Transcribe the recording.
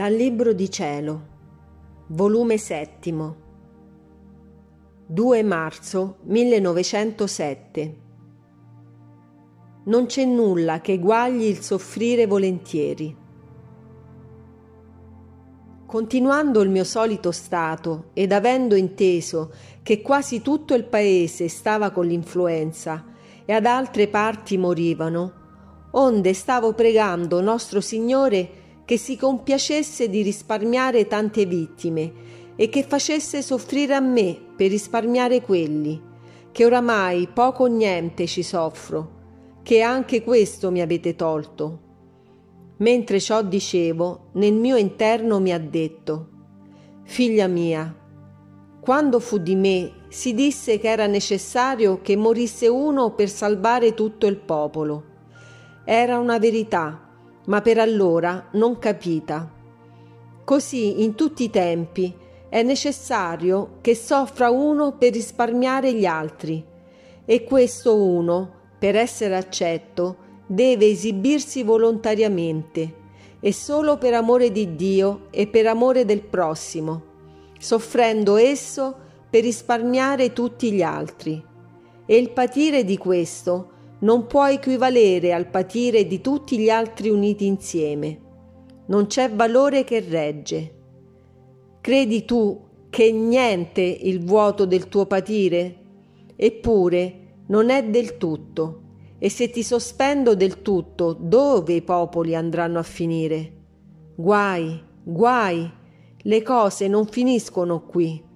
Dal Libro di Cielo, volume settimo, 2 marzo 1907. Non c'è nulla che guagli il soffrire volentieri. Continuando il mio solito stato ed avendo inteso che quasi tutto il paese stava con l'influenza e ad altre parti morivano, onde stavo pregando nostro Signore che si compiacesse di risparmiare tante vittime e che facesse soffrire a me per risparmiare quelli, che oramai poco o niente ci soffro, che anche questo mi avete tolto. Mentre ciò dicevo, nel mio interno mi ha detto, Figlia mia, quando fu di me si disse che era necessario che morisse uno per salvare tutto il popolo. Era una verità, ma per allora non capita. Così in tutti i tempi è necessario che soffra uno per risparmiare gli altri e questo uno, per essere accetto, deve esibirsi volontariamente e solo per amore di Dio e per amore del prossimo, soffrendo esso per risparmiare tutti gli altri. E il patire di questo non può equivalere al patire di tutti gli altri uniti insieme. Non c'è valore che regge. Credi tu che niente il vuoto del tuo patire? Eppure non è del tutto. E se ti sospendo del tutto, dove i popoli andranno a finire? Guai, guai, le cose non finiscono qui.